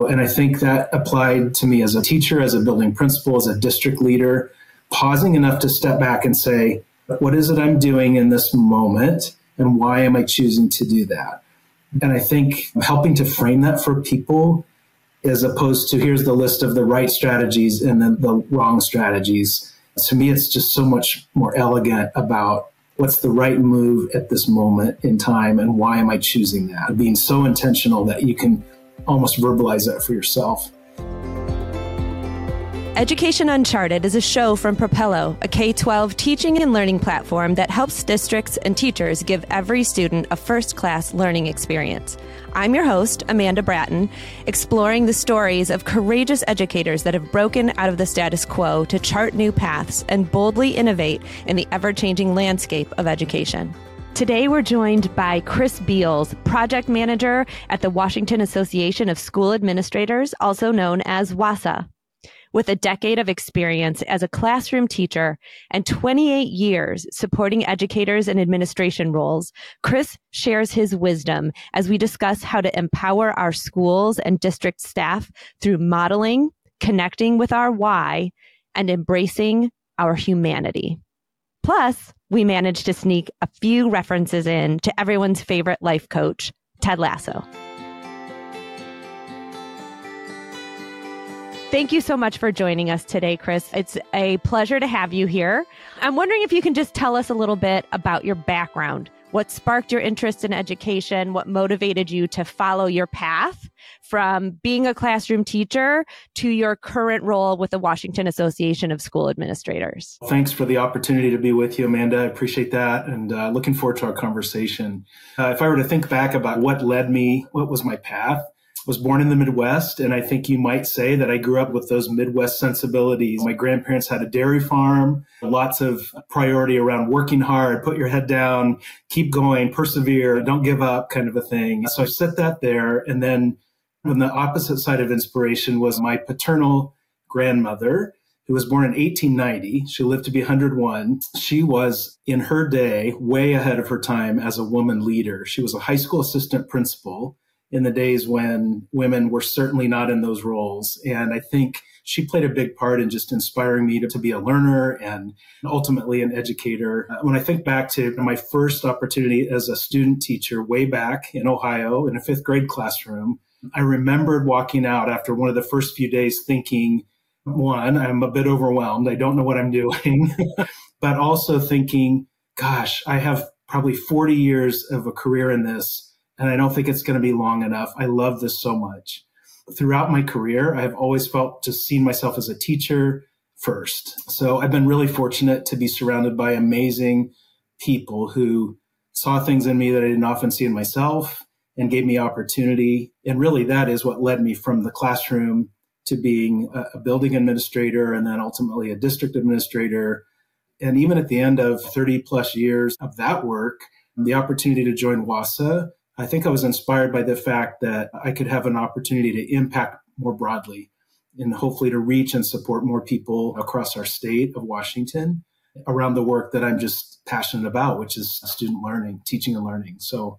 And I think that applied to me as a teacher, as a building principal, as a district leader, pausing enough to step back and say, what is it I'm doing in this moment? And why am I choosing to do that? And I think helping to frame that for people as opposed to here's the list of the right strategies and then the wrong strategies. To me, it's just so much more elegant about what's the right move at this moment in time and why am I choosing that? Being so intentional that you can almost verbalize that for yourself. Education Uncharted is a show from Propello, a K 12 teaching and learning platform that helps districts and teachers give every student a first class learning experience. I'm your host, Amanda Bratten, exploring the stories of courageous educators that have broken out of the status quo to chart new paths and boldly innovate in the ever changing landscape of education. Today, we're joined by Chris Beals, project manager at the Washington Association of School Administrators, also known as WASA. With a decade of experience as a classroom teacher and 28 years supporting educators in administration roles, Chris shares his wisdom as we discuss how to empower our schools and district staff through modeling, connecting with our why, and embracing our humanity. Plus, we managed to sneak a few references in to everyone's favorite life coach, Ted Lasso. Thank you so much for joining us today, Chris. It's a pleasure to have you here. I'm wondering if you can just tell us a little bit about your background. What sparked your interest in education? What motivated you to follow your path from being a classroom teacher to your current role with the Washington Association of School Administrators? Thanks for the opportunity to be with you, Amanda. I appreciate that and uh, looking forward to our conversation. Uh, if I were to think back about what led me, what was my path, was born in the Midwest, and I think you might say that I grew up with those Midwest sensibilities. My grandparents had a dairy farm, lots of priority around working hard, put your head down, keep going, persevere, don't give up, kind of a thing. So I set that there. And then on the opposite side of inspiration was my paternal grandmother who was born in 1890. She lived to be 101. She was, in her day, way ahead of her time as a woman leader. She was a high school assistant principal in the days when women were certainly not in those roles. And I think she played a big part in just inspiring me to, to be a learner and ultimately an educator. Uh, when I think back to my first opportunity as a student teacher way back in Ohio in a fifth grade classroom, I remembered walking out after one of the first few days thinking, one, I'm a bit overwhelmed. I don't know what I'm doing, but also thinking, gosh, I have probably 40 years of a career in this and I don't think it's going to be long enough. I love this so much. Throughout my career, I've always felt just seen myself as a teacher first. So I've been really fortunate to be surrounded by amazing people who saw things in me that I didn't often see in myself and gave me opportunity. And really, that is what led me from the classroom to being a, building administrator and then ultimately a district administrator. And even at the end of 30 plus years of that work, the opportunity to join WASA I think I was inspired by the fact that I could have an opportunity to impact more broadly and hopefully to reach and support more people across our state of Washington around the work that I'm just passionate about, which is student learning, teaching and learning. So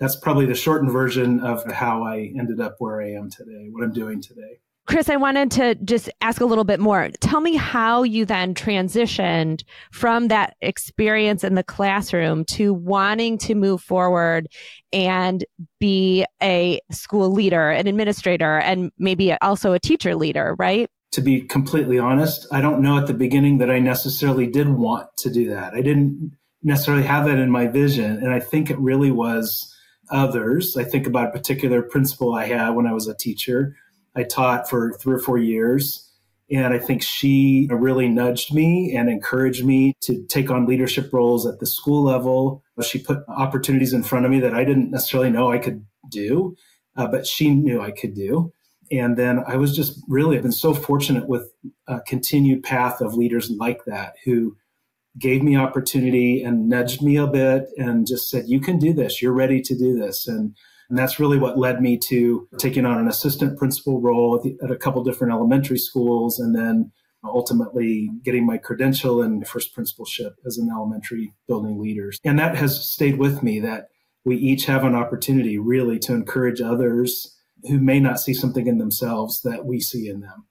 that's probably the shortened version of how I ended up where I am today, what I'm doing today. Chris, I wanted to just ask a little bit more. Tell me how you then transitioned from that experience in the classroom to wanting to move forward and be a school leader, an administrator, and maybe also a teacher leader, right? To be completely honest, I don't know at the beginning that I necessarily did want to do that. I didn't necessarily have that in my vision. And I think it really was others. I think about a particular principal I had when I was a teacher I taught for three or four years. And I think she really nudged me and encouraged me to take on leadership roles at the school level. She put opportunities in front of me that I didn't necessarily know I could do, uh, but she knew I could do. And then I was just really I've been so fortunate with a continued path of leaders like that who gave me opportunity and nudged me a bit and just said, "You can do this. You're ready to do this." And and that's really what led me to taking on an assistant principal role at, a couple different elementary schools and then ultimately getting my credential and first principalship as an elementary building leader. And that has stayed with me that we each have an opportunity really to encourage others who may not see something in themselves that we see in them.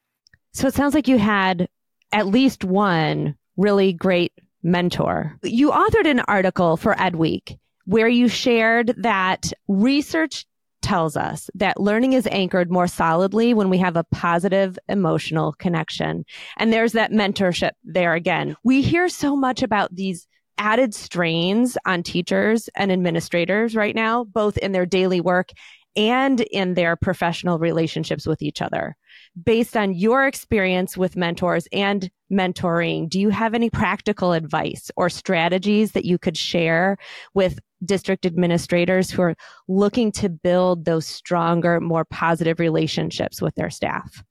So it sounds like you had at least one really great mentor. You authored an article for EdWeek where you shared that research tells us that learning is anchored more solidly when we have a positive emotional connection. And there's that mentorship there again. We hear so much about these added strains on teachers and administrators right now, both in their daily work and in their professional relationships with each other. Based on your experience with mentors and mentoring, do you have any practical advice or strategies that you could share with district administrators who are looking to build those stronger, more positive relationships with their staff?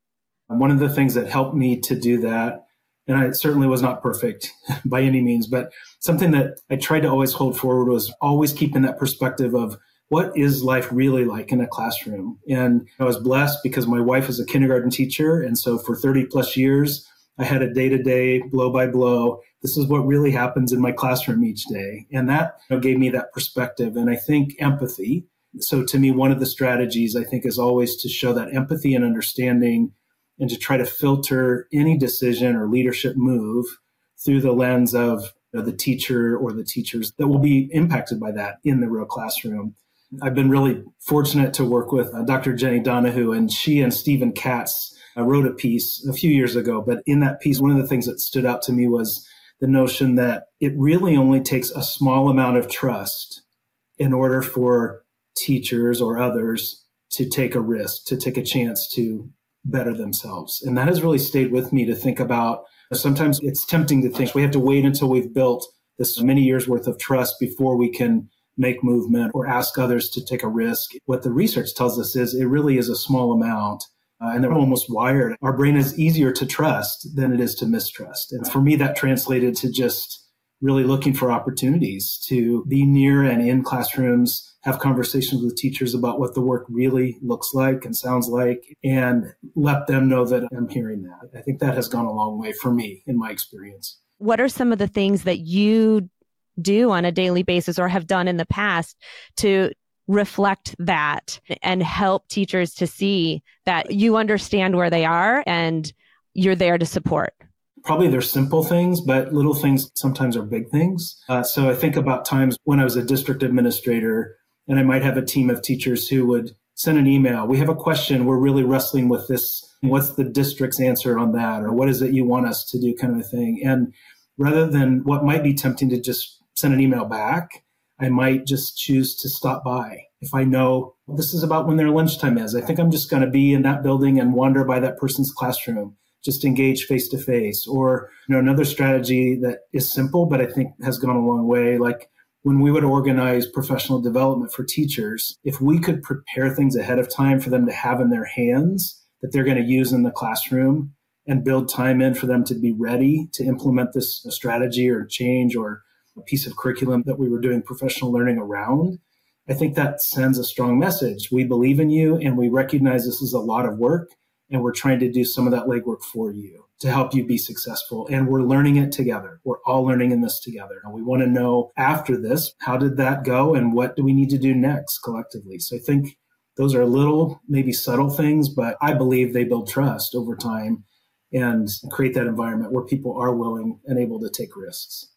One of the things that helped me to do that, and I certainly was not perfect by any means, but something that I tried to always hold forward was always keeping that perspective of what is life really like in a classroom? And I was blessed because my wife is a kindergarten teacher. And so for 30 plus years, I had a day to day, blow by blow. This is what really happens in my classroom each day. And that you know, gave me that perspective. And I think empathy. So to me, one of the strategies I think is always to show that empathy and understanding and to try to filter any decision or leadership move through the lens of you know, the teacher or the teachers that will be impacted by that in the real classroom. I've been really fortunate to work with uh, Dr. Jenni Donohoo, and she and Steven Katz uh, wrote a piece a few years ago. But in that piece, one of the things that stood out to me was the notion that it really only takes a small amount of trust in order for teachers or others to take a risk, to take a chance to better themselves. And that has really stayed with me to think about. Sometimes it's tempting to think we have to wait until we've built this many years worth of trust before we can make movement or ask others to take a risk. What the research tells us is it really is a small amount. Uh, and they're almost wired. Our brain is easier to trust than it is to mistrust. And for me, that translated to just really looking for opportunities to be near and in classrooms, have conversations with teachers about what the work really looks like and sounds like, and let them know that I'm hearing that. I think that has gone a long way for me in my experience. What are some of the things that you do on a daily basis or have done in the past to reflect that and help teachers to see that you understand where they are and you're there to support? Probably they're simple things, but little things sometimes are big things. Uh, so I think about times when I was a district administrator and I might have a team of teachers who would send an email. We have a question. We're really wrestling with this. What's the district's answer on that? Or what is it you want us to do, kind of a thing. And rather than what might be tempting to just send an email back, I might just choose to stop by. If I know this is about when their lunchtime is, I think I'm just going to be in that building and wander by that person's classroom, just engage face to face. Or, you know, another strategy that is simple, but I think has gone a long way. Like when we would organize professional development for teachers, if we could prepare things ahead of time for them to have in their hands that they're going to use in the classroom and build time in for them to be ready to implement this strategy or change or piece of curriculum that we were doing professional learning around, I think that sends a strong message. We believe in you and we recognize this is a lot of work and we're trying to do some of that legwork for you to help you be successful. And we're learning it together. We're all learning in this together. And we want to know after this, how did that go and what do we need to do next collectively? So I think those are little, maybe subtle things, but I believe they build trust over time and create that environment where people are willing and able to take risks.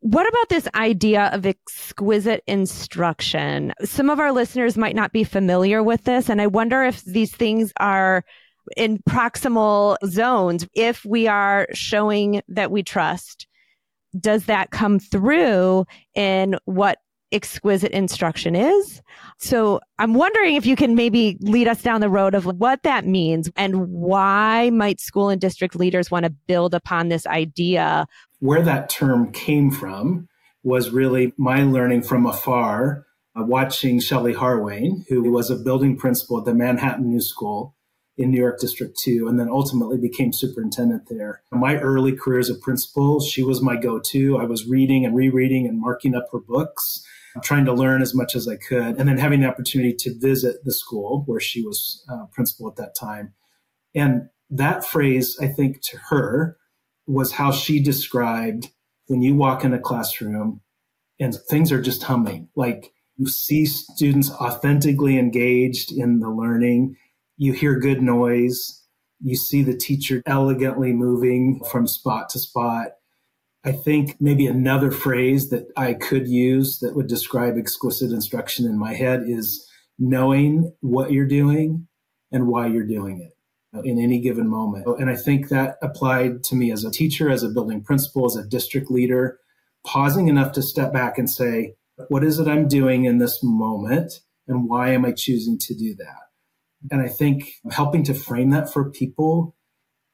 What about this idea of exquisite instruction? Some of our listeners might not be familiar with this, and I wonder if these things are in proximal zones. If we are showing that we trust, does that come through in what exquisite instruction is? So I'm wondering if you can maybe lead us down the road of what that means and why might school and district leaders want to build upon this idea where that term came from was really my learning from afar, uh, watching Shelley Harwayne, who was a building principal at the Manhattan New School in New York District 2, and then ultimately became superintendent there. My early career as a principal, she was my go to. I was reading and rereading and marking up her books, trying to learn as much as I could, and then having the opportunity to visit the school where she was uh, principal at that time. And that phrase, I think, to her, was how she described when you walk in a classroom and things are just humming. Like you see students authentically engaged in the learning you hear good noise, you see the teacher elegantly moving from spot to spot. I think maybe another phrase that I could use that would describe exquisite instruction in my head is knowing what you're doing and why you're doing it Uh, in any given moment. And I think that applied to me as a teacher, as a building principal, as a district leader, pausing enough to step back and say, what is it I'm doing in this moment? And why am I choosing to do that? And I think helping to frame that for people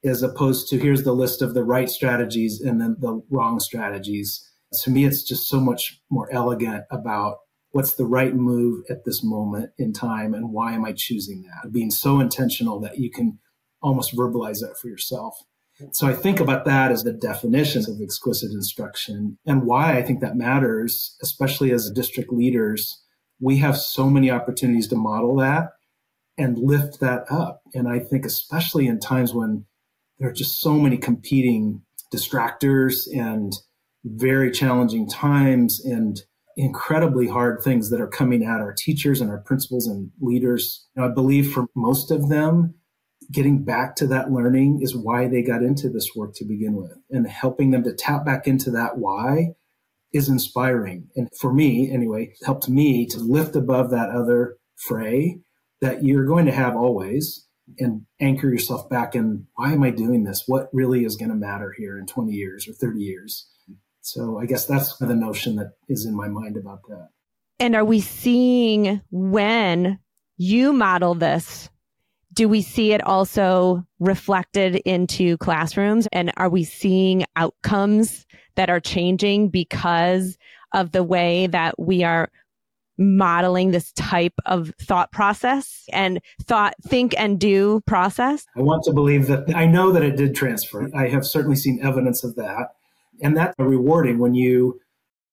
as opposed to here's the list of the right strategies and then the wrong strategies. To me, it's just so much more elegant about what's the right move at this moment in time and why am I choosing that? Being so intentional that you can almost verbalize that for yourself. So I think about that as the definition of exquisite instruction and why I think that matters, especially as district leaders. We have so many opportunities to model that and lift that up. And I think, especially in times when there are just so many competing distractors and very challenging times and incredibly hard things that are coming at our teachers and our principals and leaders. You know, I believe for most of them, getting back to that learning is why they got into this work to begin with. And helping them to tap back into that why is inspiring. And for me, anyway, helped me to lift above that other fray that you're going to have always and anchor yourself back in why am I doing this? What really is going to matter here in 20 years or 30 years? So I guess that's the notion that is in my mind about that. And are we seeing when you model this do we see it also reflected into classrooms? And are we seeing outcomes that are changing because of the way that we are modeling this type of thought process and thought, think and do process? I want to believe that I know that it did transfer. I have certainly seen evidence of that. And that's rewarding when you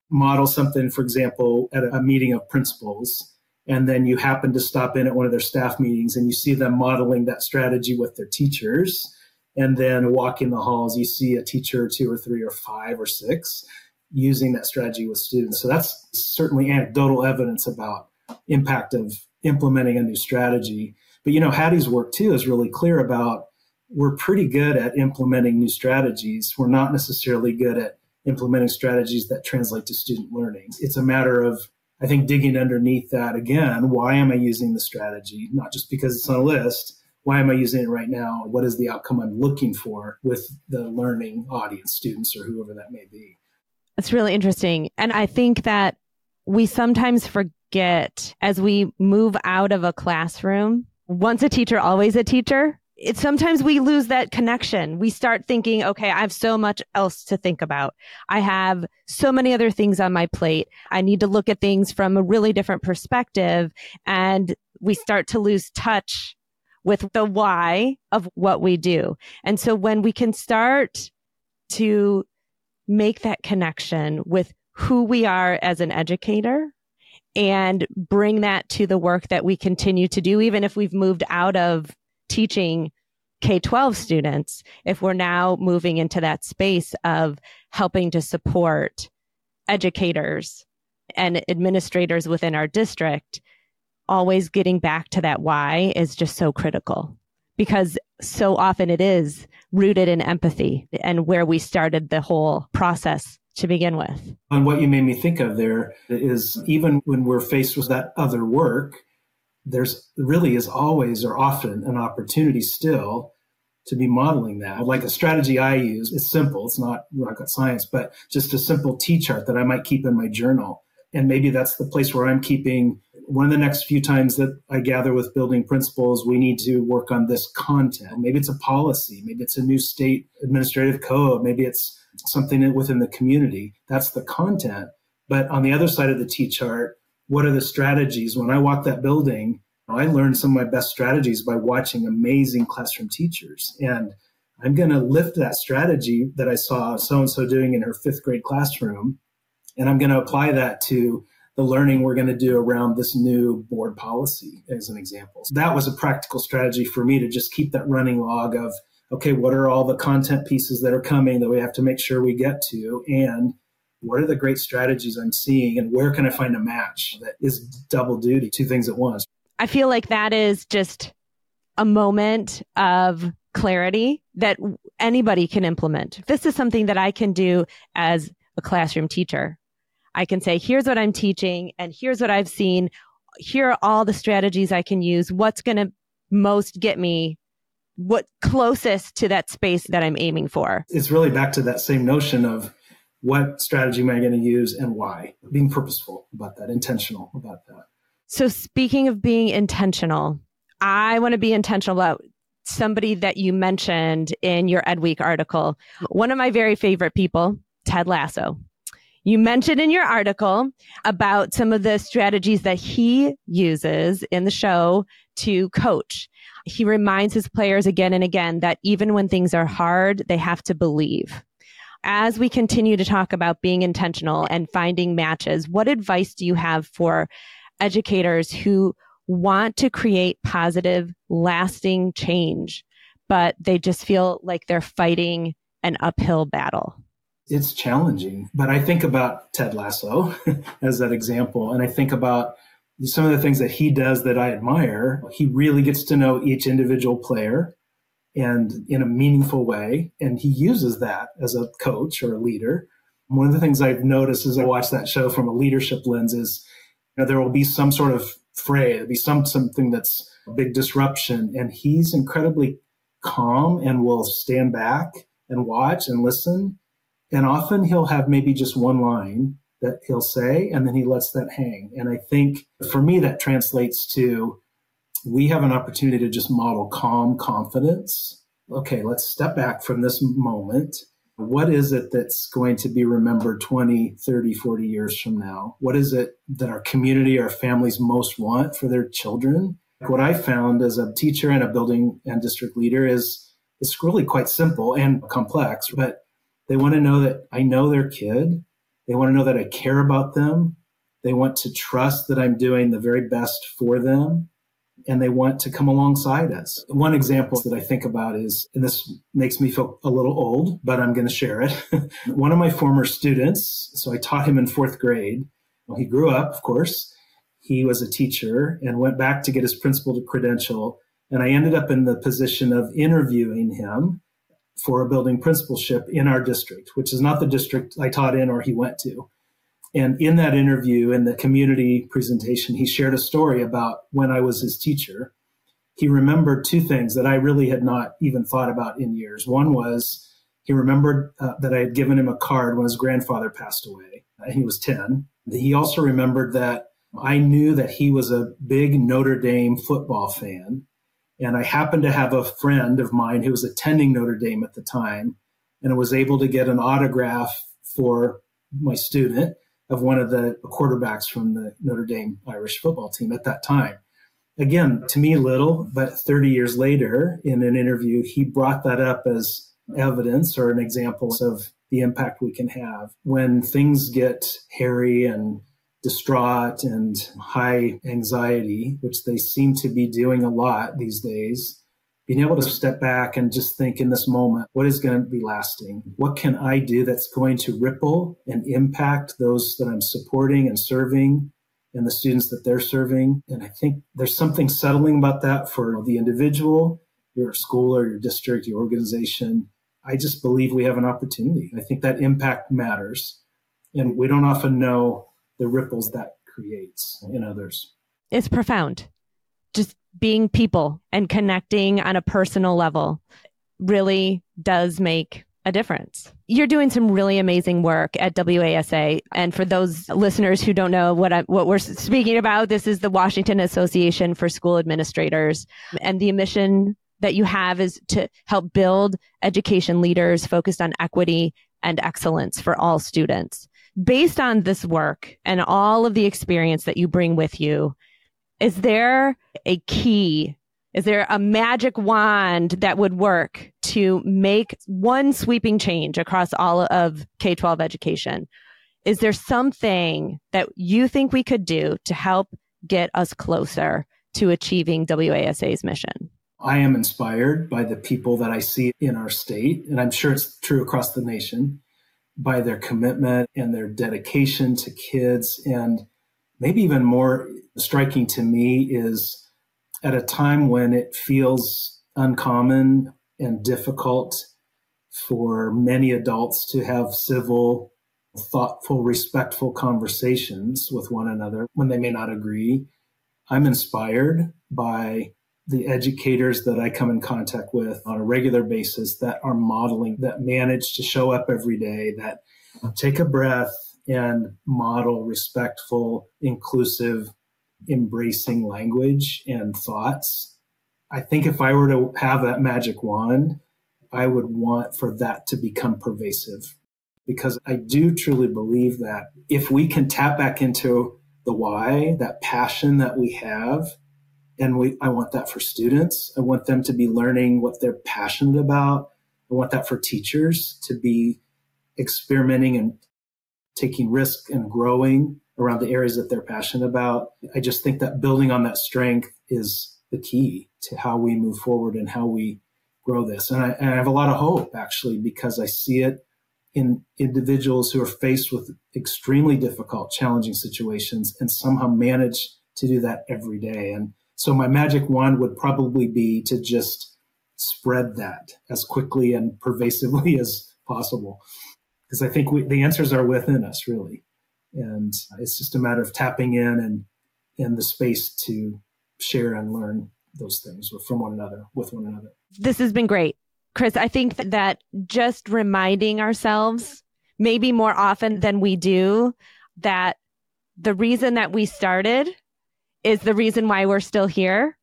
model something, for example, at a meeting of principals and then you happen to stop in at one of their staff meetings and you see them modeling that strategy with their teachers. And then walk in the halls you see a teacher two or three or five or six using that strategy with students. So that's certainly anecdotal evidence about impact of implementing a new strategy. But you know Hattie's work too is really clear about we're pretty good at implementing new strategies. We're not necessarily good at implementing strategies that translate to student learning. It's a matter of I think digging underneath that again, why am I using the strategy? Not just because it's on a list. Why am I using it right now? What is the outcome I'm looking for with the learning audience, students, or whoever that may be? It's really interesting. And I think that we sometimes forget as we move out of a classroom, once a teacher, always a teacher it's sometimes we lose that connection. We start thinking, okay, I have so much else to think about. I have so many other things on my plate. I need to look at things from a really different perspective. And we start to lose touch with the why of what we do. And so when we can start to make that connection with who we are as an educator and bring that to the work that we continue to do, even if we've moved out of teaching K 12 students, if we're now moving into that space of helping to support educators and administrators within our district, always getting back to that why is just so critical because so often it is rooted in empathy and where we started the whole process to begin with. And what you made me think of there is even when we're faced with that other work, there's really is always or often an opportunity still to be modeling that. Like a strategy I use, it's simple, it's not rocket science, but just a simple T chart that I might keep in my journal. And maybe that's the place where I'm keeping one of the next few times that I gather with building principals, we need to work on this content. Maybe it's a policy, maybe it's a new state administrative code, maybe it's something within the community. That's the content. But on the other side of the T chart, what are the strategies? When I walk that building, I learned some of my best strategies by watching amazing classroom teachers. And I'm going to lift that strategy that I saw so and so doing in her fifth grade classroom, and I'm going to apply that to the learning we're going to do around this new board policy, as an example. So that was a practical strategy for me to just keep that running log of, okay, what are all the content pieces that are coming that we have to make sure we get to? And what are the great strategies I'm seeing and where can I find a match that is double duty, two things at once? I feel like that is just a moment of clarity that anybody can implement. This is something that I can do as a classroom teacher. I can say, here's what I'm teaching and here's what I've seen. Here are all the strategies I can use. What's going to most get me what closest to that space that I'm aiming for. It's really back to that same notion of what strategy am I going to use and why? Being purposeful about that, intentional about that. So speaking of being intentional, I want to be intentional about somebody that you mentioned in your Ed Week article. One of my very favorite people, Ted Lasso. You mentioned in your article about some of the strategies that he uses in the show to coach. He reminds his players again and again that even when things are hard, they have to believe. As we continue to talk about being intentional and finding matches, what advice do you have for educators who want to create positive, lasting change, but they just feel like they're fighting an uphill battle? It's challenging, but I think about Ted Lasso as that example, and I think about some of the things that he does that I admire. He really gets to know each individual player and in a meaningful way, and he uses that as a coach or a leader. One of the things I've noticed as I watch that show from a leadership lens is you know, there will be some sort of fray, there'll be some something that's a big disruption, and he's incredibly calm and will stand back and watch and listen. And often he'll have maybe just one line that he'll say, and then he lets that hang. And I think for me, that translates to we have an opportunity to just model calm confidence. Okay, let's step back from this moment. What is it that's going to be remembered 20, 30, 40 years from now? What is it that our community, our families most want for their children? What I found as a teacher and a building and district leader is it's really quite simple and complex, but they want to know that I know their kid they want to know that I care about them. They want to trust that I'm doing the very best for them. And they want to come alongside us. One example that I think about is, and this makes me feel a little old, but I'm going to share it. One of my former students, so I taught him in fourth grade. Well, he grew up, of course. He was a teacher and went back to get his principal credential. And I ended up in the position of interviewing him for a building principalship in our district, which is not the district I taught in or he went to. And in that interview, in the community presentation, he shared a story about when I was his teacher. He remembered two things that I really had not even thought about in years. One was he remembered uh, that I had given him a card when his grandfather passed away, and he was 10. He also remembered that I knew that he was a big Notre Dame football fan and I happened to have a friend of mine who was attending Notre Dame at the time, and I was able to get an autograph for my student of one of the quarterbacks from the Notre Dame Irish football team at that time. Again, to me, little, but 30 years later, in an interview, he brought that up as evidence or an example of the impact we can have when things get hairy and distraught and high anxiety, which they seem to be doing a lot these days, being able to step back and just think in this moment, what is going to be lasting? What can I do that's going to ripple and impact those that I'm supporting and serving and the students that they're serving? And I think there's something settling about that for the individual, your school or your district, your organization. I just believe we have an opportunity. I think that impact matters. And we don't often know the ripples that creates in others. It's profound. Just being people and connecting on a personal level really does make a difference. You're doing some really amazing work at WASA. And for those listeners who don't know what I, what we're speaking about, this is the Washington Association for School Administrators. And the mission that you have is to help build education leaders focused on equity and excellence for all students based on this work and all of the experience that you bring with you, is there a key? Is there a magic wand that would work to make one sweeping change across all of K 12 education? Is there something that you think we could do to help get us closer to achieving WASA's mission? I am inspired by the people that I see in our state, and I'm sure it's true across the nation by their commitment and their dedication to kids. And maybe even more striking to me is at a time when it feels uncommon and difficult for many adults to have civil, thoughtful, respectful conversations with one another when they may not agree. I'm inspired by the educators that I come in contact with on a regular basis that are modeling, that manage to show up every day, that take a breath and model respectful, inclusive, embracing language and thoughts. I think if I were to have that magic wand, I would want for that to become pervasive because I do truly believe that if we can tap back into the why, that passion that we have, and we, I want that for students. I want them to be learning what they're passionate about. I want that for teachers to be experimenting and taking risk and growing around the areas that they're passionate about. I just think that building on that strength is the key to how we move forward and how we grow this. And I, and I have a lot of hope actually because I see it in individuals who are faced with extremely difficult, challenging situations and somehow manage to do that every day. And so my magic wand would probably be to just spread that as quickly and pervasively as possible. Because I think we, the answers are within us, really. And it's just a matter of tapping in and in the space to share and learn those things from one another, with one another. This has been great. Chris, I think that just reminding ourselves, maybe more often than we do, that the reason that we started is the reason why we're still here.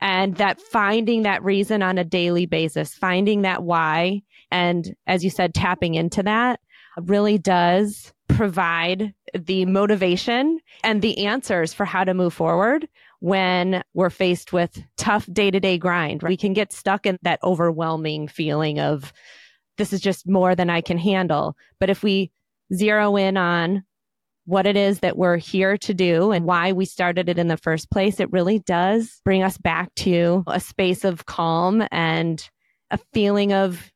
And that finding that reason on a daily basis, finding that why, and as you said, tapping into that really does provide the motivation and the answers for how to move forward when we're faced with tough day to day grind. We can get stuck in that overwhelming feeling of this is just more than I can handle. But if we zero in on what it is that we're here to do and why we started it in the first place, it really does bring us back to a space of calm and a feeling of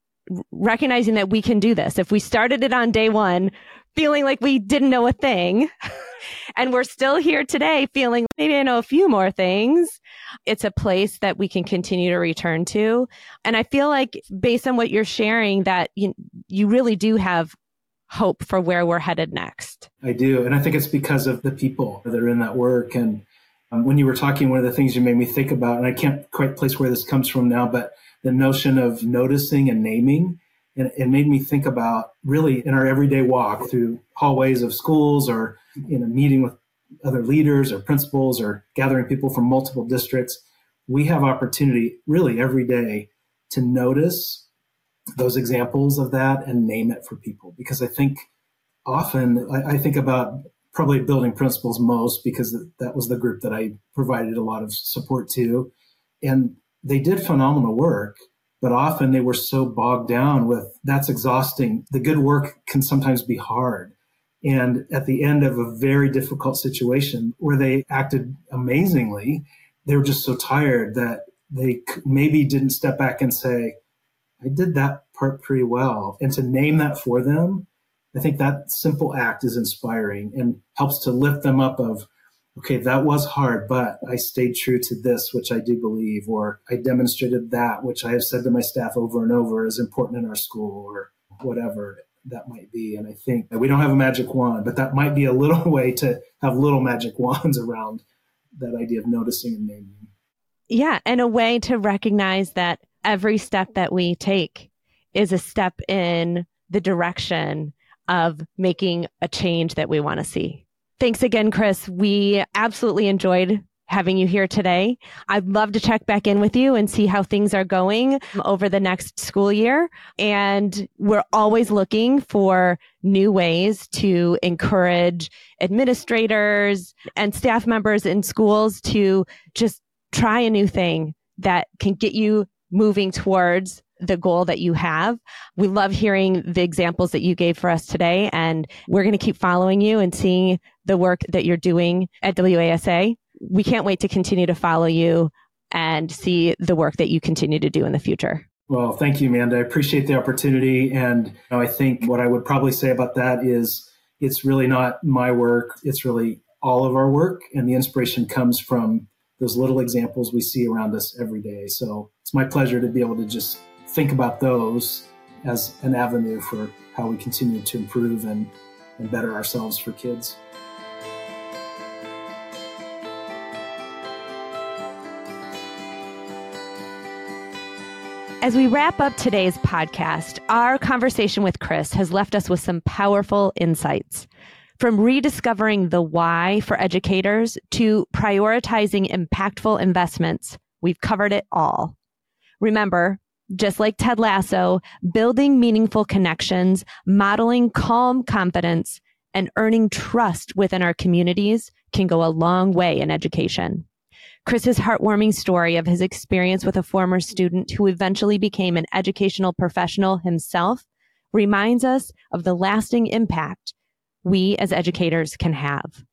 recognizing that we can do this. If we started it on day one, feeling like we didn't know a thing, and we're still here today feeling maybe I know a few more things, it's a place that we can continue to return to. And I feel like based on what you're sharing, that you, you really do have hope for where we're headed next. I do. And I think it's because of the people that are in that work. And um, when you were talking, one of the things you made me think about, and I can't quite place where this comes from now, but the notion of noticing and naming. And it made me think about really in our everyday walk through hallways of schools or in a meeting with other leaders or principals or gathering people from multiple districts. We have opportunity really every day to notice those examples of that and name it for people because I think often I, I think about probably building principals most because that was the group that I provided a lot of support to. And they did phenomenal work, but often they were so bogged down with that's exhausting. The good work can sometimes be hard. And at the end of a very difficult situation where they acted amazingly, they were just so tired that they maybe didn't step back and say, I did that part pretty well. And to name that for them, I think that simple act is inspiring and helps to lift them up of, okay, that was hard, but I stayed true to this, which I do believe, or I demonstrated that, which I have said to my staff over and over is important in our school or whatever that might be. And I think we don't have a magic wand, but that might be a little way to have little magic wands around that idea of noticing and naming. Yeah. And a way to recognize that every step that we take is a step in the direction of making a change that we want to see. Thanks again, Chris. We absolutely enjoyed having you here today. I'd love to check back in with you and see how things are going over the next school year. And we're always looking for new ways to encourage administrators and staff members in schools to just try a new thing that can get you moving towards the goal that you have. We love hearing the examples that you gave for us today, and we're going to keep following you and seeing the work that you're doing at WASA. We can't wait to continue to follow you and see the work that you continue to do in the future. Well, thank you, Amanda. I appreciate the opportunity. And you know, I think what I would probably say about that is it's really not my work, it's really all of our work. And the inspiration comes from those little examples we see around us every day. So it's my pleasure to be able to just think about those as an avenue for how we continue to improve and, and better ourselves for kids. As we wrap up today's podcast, our conversation with Chris has left us with some powerful insights. From rediscovering the why for educators to prioritizing impactful investments, we've covered it all. Remember, just like Ted Lasso, building meaningful connections, modeling calm confidence, and earning trust within our communities can go a long way in education. Chris's heartwarming story of his experience with a former student who eventually became an educational professional himself reminds us of the lasting impact we as educators can have.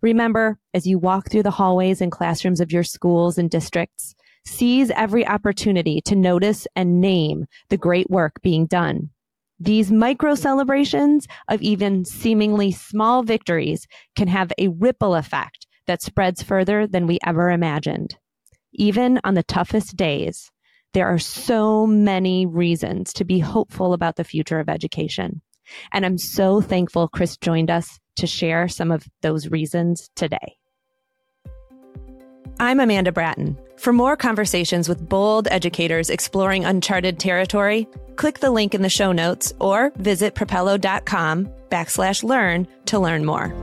Remember, as you walk through the hallways and classrooms of your schools and districts, seize every opportunity to notice and name the great work being done. These micro celebrations of even seemingly small victories can have a ripple effect that spreads further than we ever imagined. Even on the toughest days, there are so many reasons to be hopeful about the future of education. And I'm so thankful Chris joined us to share some of those reasons today. I'm Amanda Bratten. For more conversations with bold educators exploring uncharted territory, click the link in the show notes or visit propello.com backslash learn to learn more.